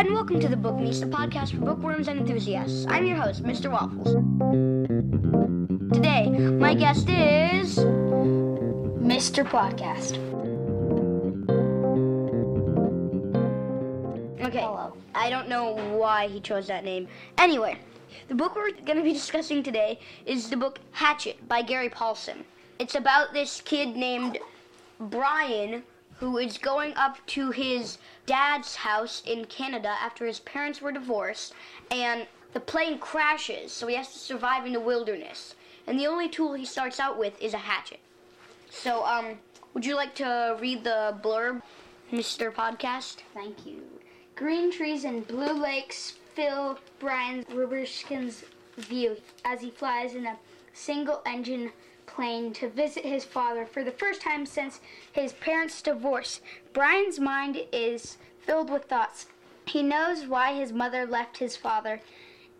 and welcome to the Book Meets, the podcast for bookworms and enthusiasts. I'm your host, Mr. Waffles. Today, my guest is Mr. Podcast. Okay. Hello. I don't know why he chose that name. Anyway, the book we're going to be discussing today is the book Hatchet by Gary Paulsen. It's about this kid named Brian who is going up to his dad's house in Canada after his parents were divorced and the plane crashes, so he has to survive in the wilderness. And the only tool he starts out with is a hatchet. So, um, would you like to read the blurb, Mr. Podcast? Thank you. Green trees and blue lakes fill Brian Robeson's view as he flies in a single engine plane to visit his father for the first time since his parents' divorce. Brian's mind is filled with thoughts. He knows why his mother left his father,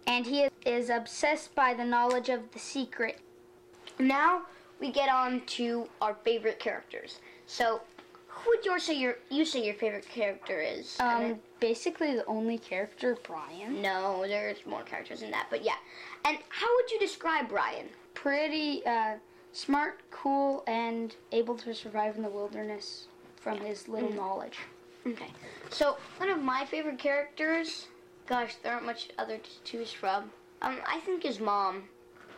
and he is obsessed by the knowledge of the secret. Now we get on to our favorite characters. So, who would you say your you say your favorite character is? Um, basically the only character, Brian. no, there's more characters than that, but yeah. And how would you describe Brian? Pretty uh, smart, cool, and able to survive in the wilderness from his little knowledge. Okay. So one of my favorite characters, gosh, there aren't much other to choose from. Um, I think his mom,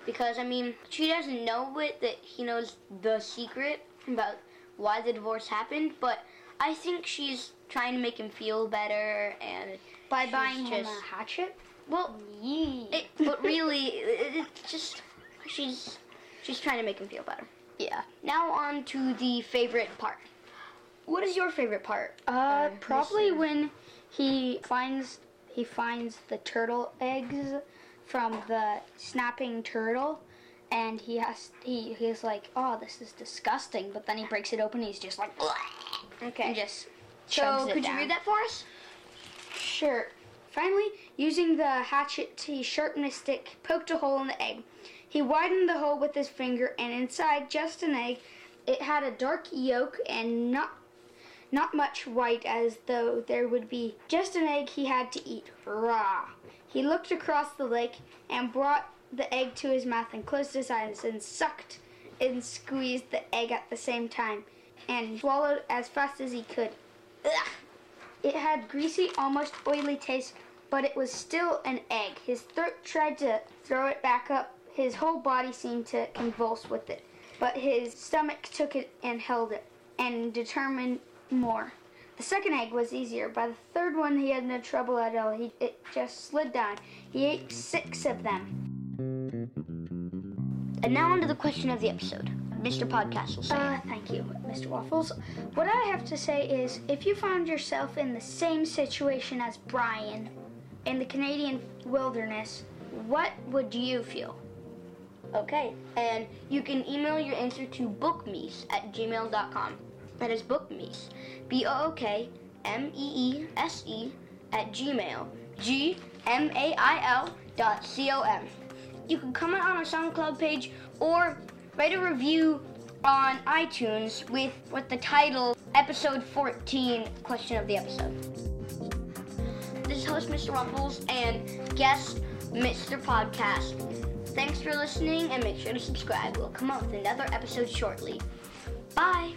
because I mean, she doesn't know it that he knows the secret about why the divorce happened, but I think she's trying to make him feel better and By buying him a hatchet? well, Yeah. it, but really, it, it's just she's she's trying to make him feel better. yeah. Now on to the favorite part. What is your favorite part? Uh, Uh, probably when he finds he finds the turtle eggs from the snapping turtle, and he has he he's like, oh, this is disgusting. But then he breaks it open. He's just like, Okay. and just so could you read that for us? Sure. Finally, using the hatchet, he sharpened a stick, poked a hole in the egg. He widened the hole with his finger, and inside, just an egg. It had a dark yolk and not not much white, as though there would be just an egg he had to eat raw. He looked across the lake and brought the egg to his mouth and closed his eyes and sucked and squeezed the egg at the same time and swallowed as fast as he could. Ugh. It had greasy, almost oily taste, but it was still an egg. His throat tried to throw it back up. His whole body seemed to convulse with it, but his stomach took it and held it, and determined more. The second egg was easier. By the third one, he had no trouble at all. He it just slid down. He ate six of them. And now on to the question of the episode. Mr. Podcast will say. Uh, thank you, Mr. Waffles. What I have to say is if you found yourself in the same situation as Brian in the Canadian wilderness, what would you feel? Okay. And you can email your answer to bookmeese at gmail.com. That is bookmeese. B O O K M E E S E at gmail. G M A I L dot C O M. You can comment on our SoundCloud page or write a review on iTunes with, with the title Episode 14 Question of the Episode. This is host Mr. Ruffles and guest Mr. Podcast. Thanks for listening and make sure to subscribe. We'll come up with another episode shortly. Bye.